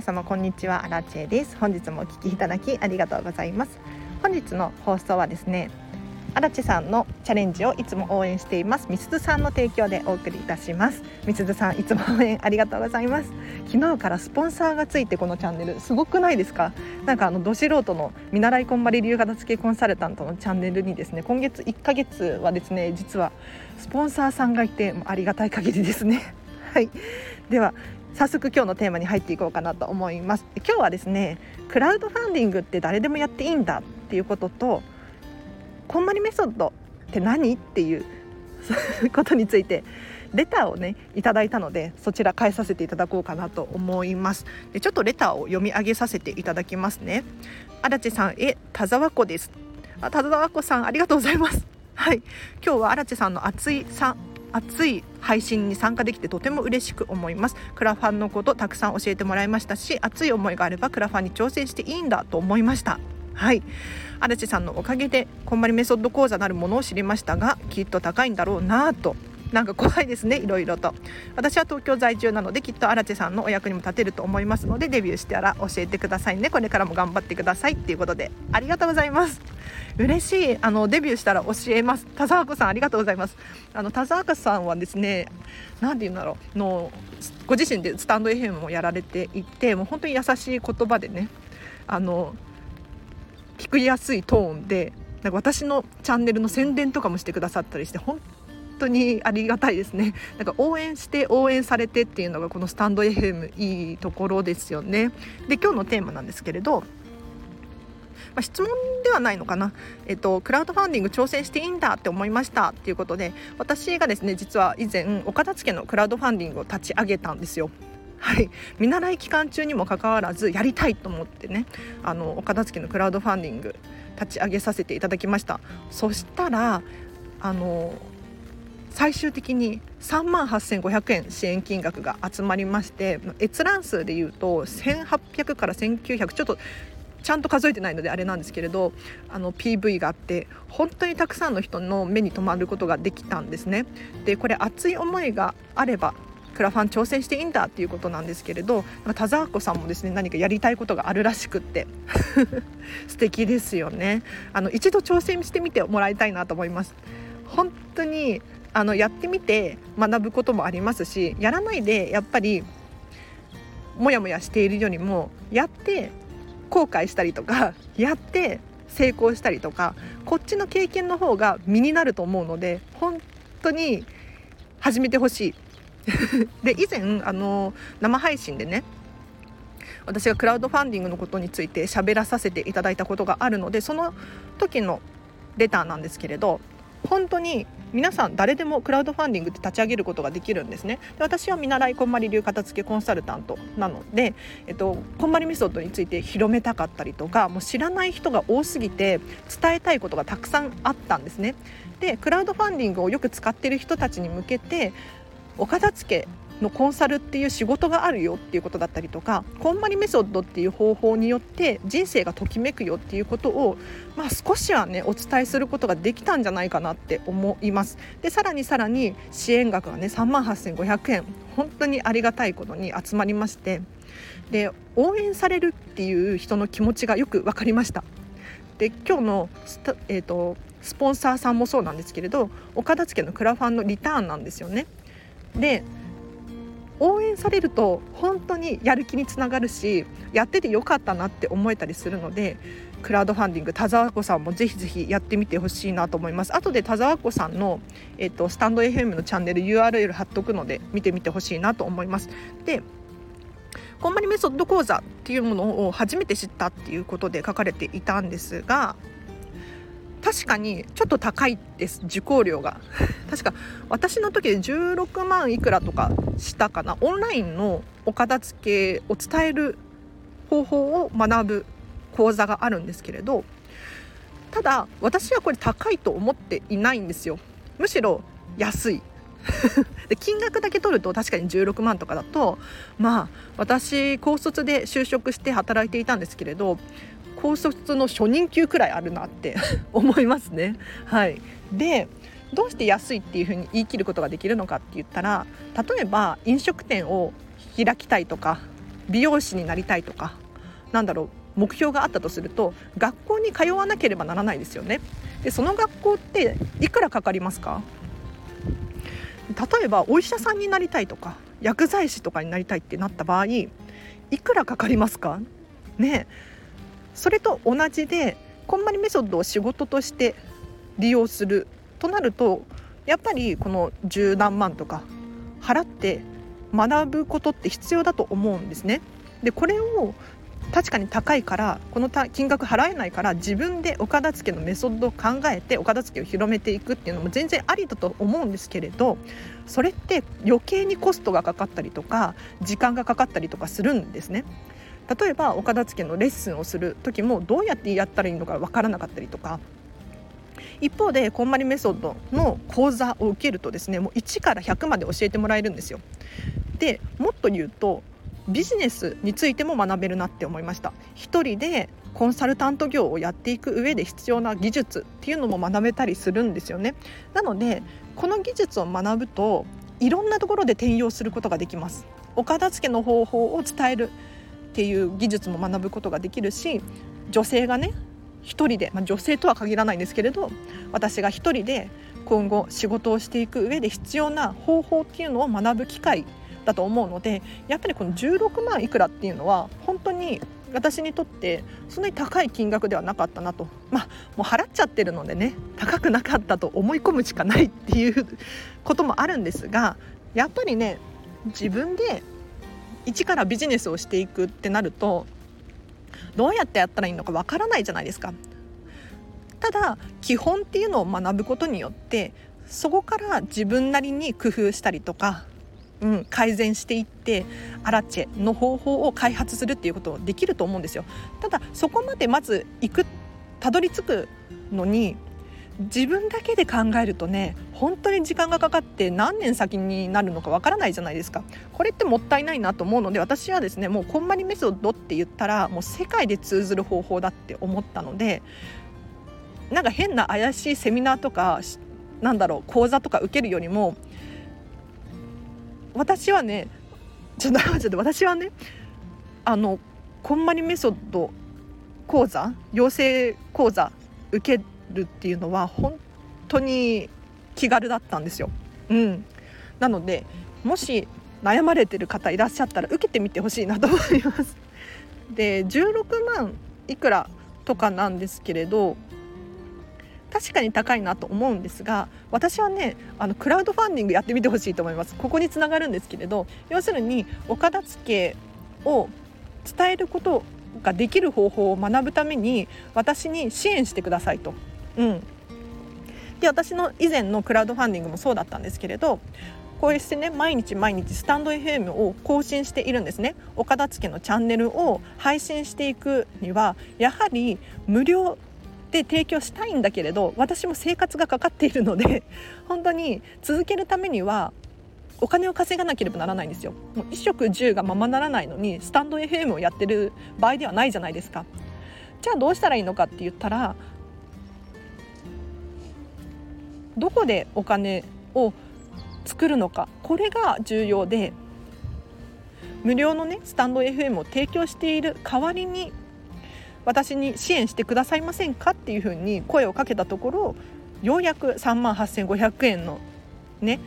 皆様こんにちは。アラチェです。本日もお聞きいただきありがとうございます。本日の放送はですねアラチェさんのチャレンジをいつも応援しています。みすずさんの提供でお送りいたします。みすずさんいつも応援ありがとうございます。昨日からスポンサーがついてこのチャンネル。すごくないですか？なんかあのど素人の見習いこんばり流片付けコンサルタントのチャンネルにですね今月1ヶ月はですね実はスポンサーさんがいてありがたい限りですね。はい。では早速今日のテーマに入っていこうかなと思います。今日はですねクラウドファンディングって誰でもやっていいんだっていうこととこんまりメソッドって何っていう ことについてレターをねいただいたのでそちら返させていただこうかなと思います。でちょっとレターを読み上げさせていただきますね。足立さんえ田沢子です。あ田沢子さんありがとうございます。はい。今日は足立さんの熱いさ熱い配信に参加できてとても嬉しく思います。クラファンのことたくさん教えてもらいましたし熱い思いがあればクラファンに挑戦していいんだと思いました。はい。嵐さんのおかげでこんまりメソッド講座なるものを知りましたがきっと高いんだろうなとなんか怖いですねいろいろと。私は東京在住なのできっと荒地さんのお役にも立てると思いますのでデビューしたら教えてくださいね。これからも頑張ってください。っていうことでありがとうございます。嬉しい。あのデビューしたら教えます。田沢子さんありがとうございます。あの田沢子さんはですね何て言うんだろう。のご自身でスタンド FM もやられていてもう本当に優しい言葉でねあの聞きやすいトーンでなんか私のチャンネルの宣伝とかもしてくださったりして本当にありがたいですね。なんか応援して応援されてっていうのがこのスタンド FM いいところですよね。で今日のテーマなんですけれどまあ、質問ではないのかな、えっと、クラウドファンディング挑戦していいんだって思いましたっていうことで私がですね実は以前岡田付のクラウドファンディングを立ち上げたんですよ。はい、見習い期間中にもかかわらずやりたいと思ってねあの岡田付のクラウドファンディング立ち上げさせていただきました。そしたらあの最終的に3万8500円支援金額が集まりまして閲覧数でいうと1800から1900ちょっとちゃんと数えてないのであれなんですけれどあの PV があって本当にたくさんの人の目に留まることができたんですね。でこれ熱い思いがあればクラファン挑戦していいんだっていうことなんですけれど田沢子さんもですね何かやりたいことがあるらしくって 素敵ですよねあの一度挑戦してみてもらいたいなと思います本当にあのやってみて学ぶこともありますしやらないでやっぱりモヤモヤしているよりもやって後悔したりとか やって成功したりとかこっちの経験の方が身になると思うので本当に始めてほしい。で以前あの生配信でね私がクラウドファンディングのことについて喋らさせていただいたことがあるのでその時のレターなんですけれど本当に皆さん誰でもクラウドファンディングって立ち上げることができるんですね。で私は見習いこんまり流片付けコンサルタントなので、えっと、こんまりメソッドについて広めたかったりとかもう知らない人が多すぎて伝えたいことがたくさんあったんですね。でクラウドファンディングをよく使っている人たちに向けてお片付けのコンサルっていう仕事があるよっていうことだったりとかこんまりメソッドっていう方法によって人生がときめくよっていうことを、まあ、少しはねお伝えすることができたんじゃないかなって思います。でさらにさらに支援額がね3万8500円本当にありがたいことに集まりましてで応援されるっていう人の気持ちがよく分かりました。で今日のス,、えーと、スポンサーさんもそうなんですけれど岡田付のクラファンのリターンなんですよね。で応援されると本当にやる気につながるしやっててよかったなって思えたりするのでクラウドファンディング田沢子さんもぜひぜひやってみてほしいなと思います。後で田沢子さんの、えーと、スタンド FM のチャンネル URL 貼っとくので見てみてほしいなと思います。でこんまりメソッド講座っていうものを初めて知ったっていうことで書かれていたんですが確かにちょっと高いです受講料が。確か私の時で16万いくらとかしたかな。オンラインのお片付けを伝える方法を学ぶ講座があるんですけれどただ私はこれ高いと思っていないんですよ。むしろ安い。で金額だけ取ると確かに16万とかだとまあ私高卒で就職して働いていたんですけれど高卒の初任給くらいあるなって 思いますね。はい、でどうして安いっていうふうに言い切ることができるのかって言ったら例えば飲食店を開きたいとか美容師になりたいとかなんだろう目標があったとすると学校に通わなければならないですよね。でその学校っていくらかかりますか？例えばお医者さんになりたいとか薬剤師とかになりたいってなった場合いくらかかりますか？ねそれと同じでこんまりメソッドを仕事として利用するとなるとやっぱりこの十何万とか払って学ぶことって必要だと思うんですね。でこれを確かに高いからこの金額払えないから自分でお片付けのメソッドを考えてお片付けを広めていくっていうのも全然ありだと思うんですけれどそれって余計にコストがかかったりとか時間がかかったりとかするんですね。例えばお片付けのレッスンをする時もどうやってやったらいいのか分からなかったりとか。一方でこんまりメソッドの講座を受けるとですねもう1から100まで教えてもらえるんですよ。でもっと言うとビジネスについても学べるなって思いました。一人でコンサルタント業をやっていく上で必要な技術っていうのも学べたりするんですよね。なのでこの技術を学ぶといろんなところで転用することができます。お片付けの方法を伝える。っていう技術も学ぶことができるし女性がね一人で、まあ、女性とは限らないんですけれど私が一人で今後仕事をしていく上で必要な方法っていうのを学ぶ機会だと思うのでやっぱりこの16万いくらっていうのは本当に私にとってそんなに高い金額ではなかったなと。まあもう払っちゃってるのでね高くなかったと思い込むしかないっていうこともあるんですがやっぱりね自分で一からビジネスをしていくってなるとどうやってやったらいいのかわからないじゃないですか。ただ基本っていうのを学ぶことによってそこから自分なりに工夫したりとかうん、改善していってアラチェの方法を開発するっていうことできると思うんですよただそこまでまず行くたどり着くのに自分だけで考えるとね本当に時間がかかって何年先になるのかわからないじゃないですか。これってもったいないなと思うので私はですねもうこんまりメソッドって言ったらもう世界で通ずる方法だって思ったのでなんか変な怪しいセミナーとかなんだろう講座とか受けるよりも私はねちょっとちょっと私はねあのこんまりメソッド講座養成講座受けるっていうのは本当に気軽だったんですよ。うん、なのでもし悩まれてる方いらっしゃったら受けてみてほしいなと思います。で16万いくらとかなんですけれど確かに高いなと思うんですが私はねあのクラウドファンディングやってみてほしいと思いますここにつながるんですけれど要するにお片付けを伝えることができる方法を学ぶために私に支援してくださいと。うん、で私の以前のクラウドファンディングもそうだったんですけれどこうしてね毎日毎日スタンド FM を更新しているんですね。お片付のチャンネルを配信していくにはやはり無料で提供したいんだけれど私も生活がかかっているので 本当に続けるためにはお金を稼がなければならないんですよ。もう衣食住がままならないのにスタンド FM をやってる場合ではないじゃないですか。じゃあどうしたらいいのかって言ったらどこでお金を作るのかこれが重要で無料のねスタンド FM を提供している代わりに私に支援してくださいませんかっていうふうに声をかけたところようやく3万8500円のね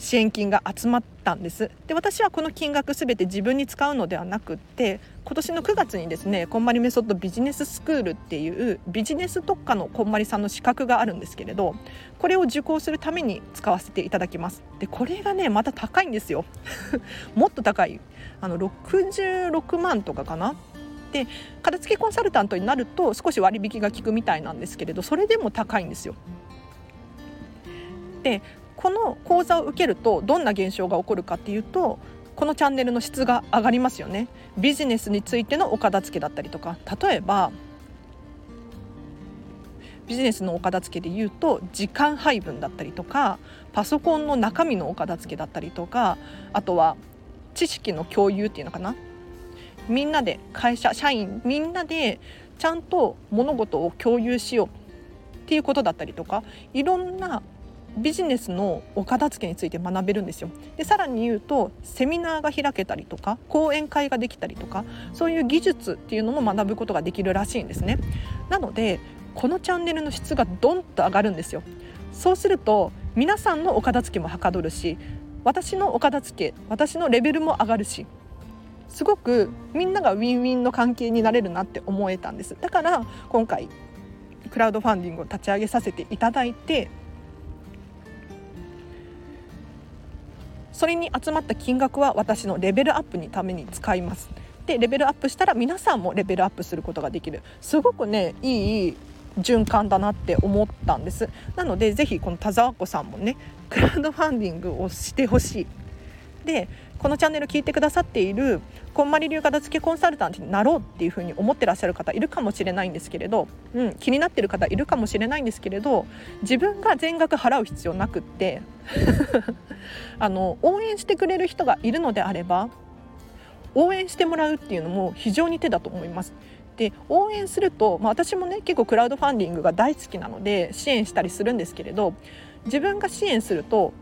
支援金が集まったんです。で私はこの金額すべて自分に使うのではなくって今年の9月にですねこんまりメソッドビジネススクールっていうビジネス特化のこんまりさんの資格があるんですけれどこれを受講するために使わせていただきます。でこれがねまた高いんですよ。もっと高い。あの66万とかかな。で片付けコンサルタントになると少し割引が効くみたいなんですけれどそれでも高いんですよ。でこの講座を受けるとどんな現象が起こるかっていうとこのチャンネルの質が上がりますよね。ビジネスについてのお片付けだったりとか。例えばビジネスのお片付けで言うと時間配分だったりとかパソコンの中身のお片付けだったりとかあとは知識の共有っていうのかな。みんなで会社社員みんなでちゃんと物事を共有しようっていうことだったりとかいろんなビジネスのお片付けについて学べるんですよ。でさらに言うとセミナーが開けたりとか講演会ができたりとかそういう技術っていうのも学ぶことができるらしいんですね。なのでこのチャンネルの質がドンと上がるんですよ。そうすると皆さんのお片付けもはかどるし私のお片付け私のレベルも上がるしすごくみんながウィンウィンの関係になれるなって思えたんです。だから今回クラウドファンディングを立ち上げさせていただいてそれに集まった金額は私のレベルアップにために使います。でレベルアップしたら皆さんもレベルアップすることができる。すごくねいい循環だなって思ったんです。なのでぜひこの田沢子さんもねクラウドファンディングをしてほしい。でこのチャンネル聞いてくださっているこんまり流片付けコンサルタントになろうっていうふうに思ってらっしゃる方いるかもしれないんですけれど、うん、気になってる方いるかもしれないんですけれど自分が全額払う必要なくって あの応援してくれる人がいるのであれば応援してもらうっていうのも非常に手だと思います。で応援すると、まあ、私もね結構クラウドファンディングが大好きなので支援したりするんですけれど自分が支援すると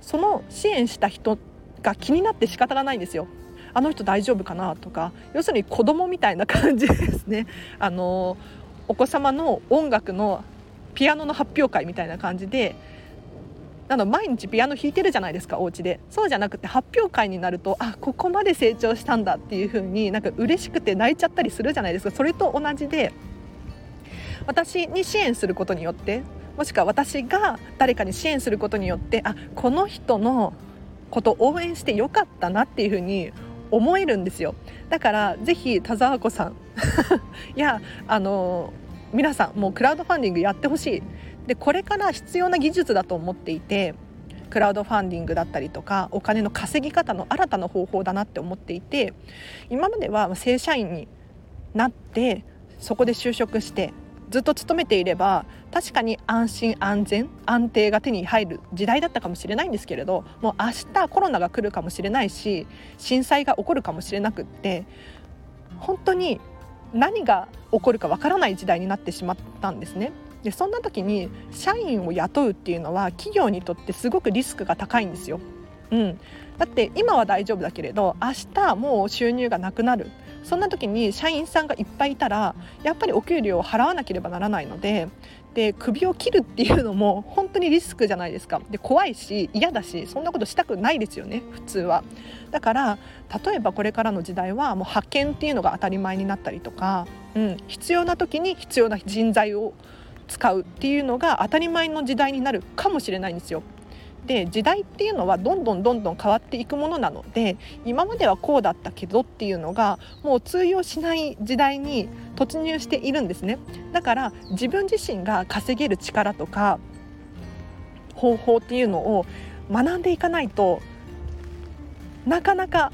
その支援した人が気になって仕方がないんですよ。あの人大丈夫かなとか要するに子供みたいな感じですね。あのお子様の音楽のピアノの発表会みたいな感じでなの毎日ピアノ弾いてるじゃないですかお家でそうじゃなくて発表会になるとあここまで成長したんだっていう風になんか嬉しくて泣いちゃったりするじゃないですかそれと同じで私に支援することによってもしくは私が誰かに支援することによってあこの人のこと応援してよかったなっていう風に思えるんですよ。だからぜひ田沢子さん。いやあの皆さんもうクラウドファンディングやってほしい。でこれから必要な技術だと思っていてクラウドファンディングだったりとかお金の稼ぎ方の新たな方法だなって思っていて今までは正社員になってそこで就職してずっと勤めていれば確かに安心安全安定が手に入る時代だったかもしれないんですけれどもう明日コロナが来るかもしれないし震災が起こるかもしれなくって本当に何が起こるかわからない時代になってしまったんですね。でそんな時に社員を雇うっていうのは企業にとってすごくリスクが高いんですよ。うん、だって今は大丈夫だけれど明日もう収入がなくなるそんな時に社員さんがいっぱいいたらやっぱりお給料を払わなければならないのでで首を切るっていうのも本当にリスクじゃないですかで怖いし嫌だしそんなことしたくないですよね普通はだから例えばこれからの時代はもう派遣っていうのが当たり前になったりとか、うん、必要な時に必要な人材を使うっていうのが当たり前の時代になるかもしれないんですよ。で時代っていうのはどんどんどんどん変わっていくものなので今まではこうだったけどっていうのがもう通用しない時代に突入しているんですね。だから自分自身が稼げる力とか方法っていうのを学んでいかないとなかなか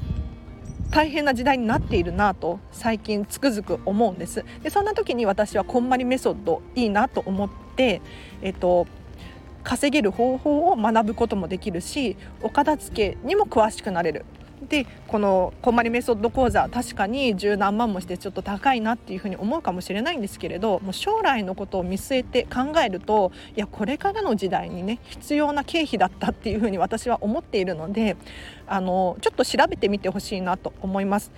大変な時代になっているなと最近つくづく思うんです。でそんな時に私はこんまりメソッドいいなと思って、えっと、稼げる方法を学ぶこともできるしお片付けにも詳しくなれるでこのこんまりメソッド講座確かに十何万もしてちょっと高いなっていうふうに思うかもしれないんですけれどもう将来のことを見据えて考えるといやこれからの時代にね必要な経費だったっていうふうに私は思っているのであのちょっと調べてみてほしいなと思います。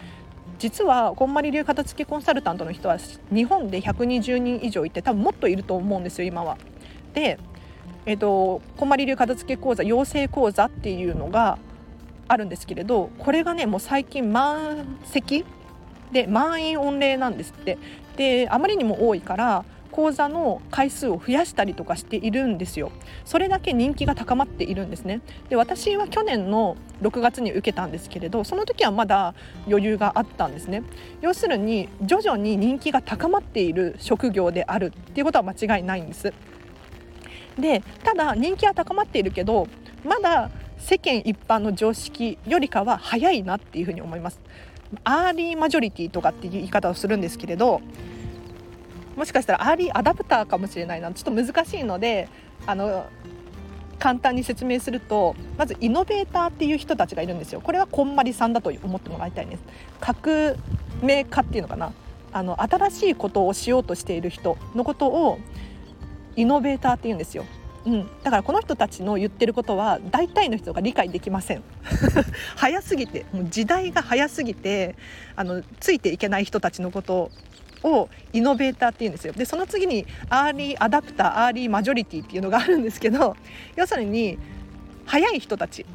実はこんまり流片付けコンサルタントの人は日本で120人以上いて多分もっといると思うんですよ今は。で、えーと、こまり流片付け講座養成講座っていうのがあるんですけれどこれがねもう最近満席。で満員御礼なんですって。であまりにも多いから講座の回数を増やしたりとかしているんですよ。それだけ人気が高まっているんですね。で私は去年の6月に受けたんですけれどその時はまだ余裕があったんですね。要するに徐々に人気が高まっている職業であるっていうことは間違いないんです。でただ人気は高まっているけどまだ世間一般の常識よりかは早いなっていうふうに思います。アーリーマジョリティとかっていう言い方をするんですけれどもしかしたらアーリーアダプターかもしれないな。ちょっと難しいのであの簡単に説明するとまずイノベーターっていう人たちがいるんですよ。これはこんまりさんだと思ってもらいたいです。革命家っていうのかな。あの新しいことをしようとしている人のことをイノベーターって言うんですよ。うん、だからこの人たちの言ってることは大体の人が理解できません。早すぎて。もう時代が早すぎてあのついていけない人たちのことをイノベーターっていうんですよ。でその次にアーリーアダプターアーリーマジョリティっていうのがあるんですけど要するに早い人たち。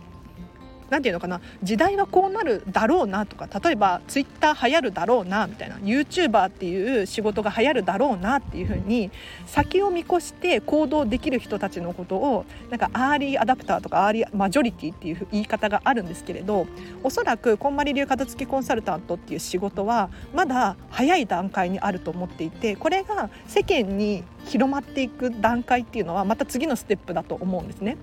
何て言うのかな時代はこうなるだろうなとか例えばツイッター流行るだろうなみたいな YouTuber っていう仕事が流行るだろうなっていうふうに先を見越して行動できる人たちのことをなんかアーリーアダプターとかアーリーマジョリティっていう言い方があるんですけれどおそらくこんまり流片付けコンサルタントっていう仕事はまだ早い段階にあると思っていてこれが世間に広まっていく段階っていうのはまた次のステップだと思うんですね。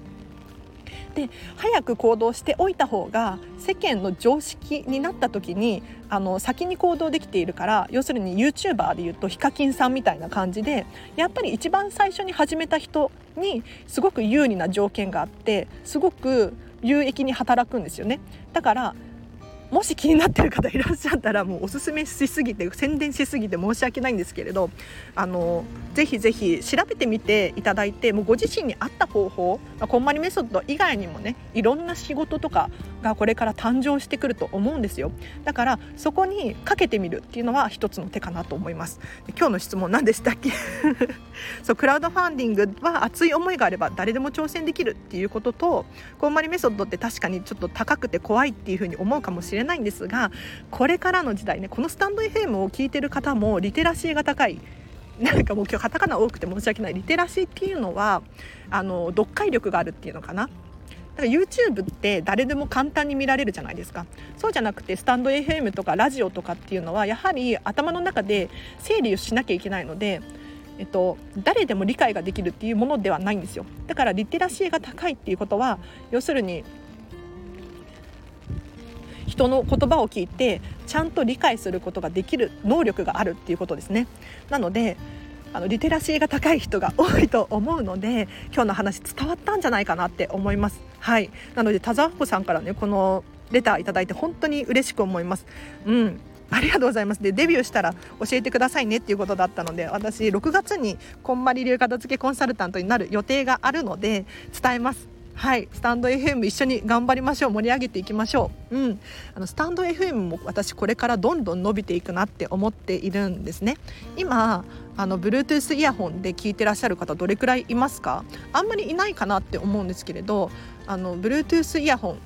で早く行動しておいた方が世間の常識になった時にあの先に行動できているから要するに YouTuber でいうとヒカキンさんみたいな感じでやっぱり一番最初に始めた人にすごく有利な条件があってすごく有益に働くんですよね。だからもし気になってる方いらっしゃったらもうおすすめしすぎて宣伝しすぎて申し訳ないんですけれどあのぜひぜひ調べてみていただいてもうご自身に合った方法、まあ、こんまりメソッド以外にもねいろんな仕事とかがこれから誕生してくると思うんですよ。だからそこにかけてみるっていうのは一つの手かなと思います。今日の質問何でしたっけ？そうクラウドファンディングは熱い思いがあれば誰でも挑戦できるっていうこととこんまりメソッドって確かにちょっと高くて怖いっていうふうに思うかもしれないんですがこれからの時代ねこのスタンド FM を聞いてる方もリテラシーが高い。なんかもう今日カタカナ多くて申し訳ない。リテラシーっていうのはあの読解力があるっていうのかな。だから YouTube って誰でも簡単に見られるじゃないですか。そうじゃなくてスタンド FM とかラジオとかっていうのはやはり頭の中で整理をしなきゃいけないので、えっと、誰でも理解ができるっていうものではないんですよ。だからリテラシーが高いっていうことは要するに人の言葉を聞いてちゃんと理解することができる能力があるっていうことですね。なのであのリテラシーが高い人が多いと思うので今日の話伝わったんじゃないかなって思います。はい。なので田沢子さんからねこのレターいただいて本当に嬉しく思います。うん。ありがとうございます。でデビューしたら教えてくださいねっていうことだったので私6月にこんまり流片付けコンサルタントになる予定があるので伝えます。はい。スタンド FM 一緒に頑張りましょう。盛り上げていきましょう。うん。あのスタンド FM も私これからどんどん伸びていくなって思っているんですね。今あの Bluetooth イヤホンで聞いてらっしゃる方どれくらいいますか？あんまりいないかなって思うんですけれどあの Bluetooth イヤホン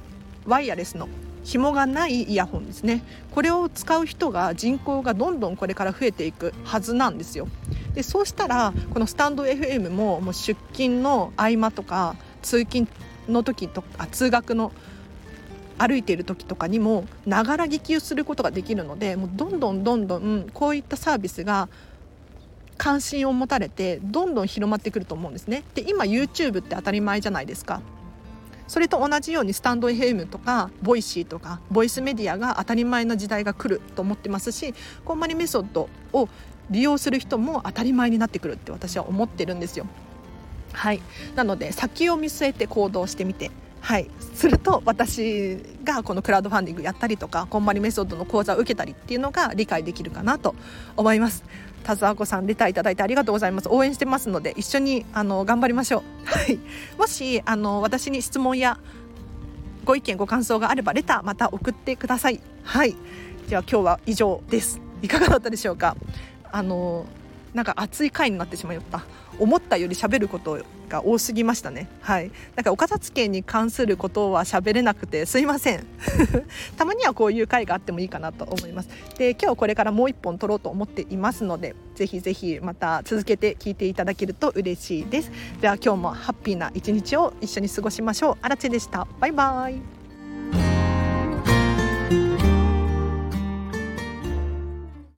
ワイヤレスの紐がないイヤホンですね。これを使う人が人口がどんどんこれから増えていくはずなんですよ。でそうしたらこのスタンド FM ももう出勤の合間とか通勤の時とあ通学の歩いている時とかにもながら聞きをすることができるのでもうどんどんどんどんこういったサービスが関心を持たれてどんどん広まってくると思うんですね。で今 YouTube って当たり前じゃないですか。それと同じようにスタンド FM とかボイシーとかボイスメディアが当たり前の時代が来ると思ってますしこんまりメソッドを利用する人も当たり前になってくるって私は思ってるんですよ。はい。なので先を見据えて行動してみてはい。すると私がこのクラウドファンディングやったりとかこんまりメソッドの講座を受けたりっていうのが理解できるかなと思います。田沢子さんレターいただいてありがとうございます。応援してますので一緒にあの頑張りましょう。はい。もしあの私に質問やご意見ご感想があればレターまた送ってください。はい。では今日は以上です。いかがだったでしょうか？あのなんか熱い回になってしまいました。思ったより喋ることが多すぎましたね。はい。なんかお片付けに関することは喋れなくてすいません。たまにはこういう回があってもいいかなと思います。で今日これからもう一本撮ろうと思っていますのでぜひぜひまた続けて聞いていただけると嬉しいです。では今日もハッピーな一日を一緒に過ごしましょう。あらちでした。バイバイ。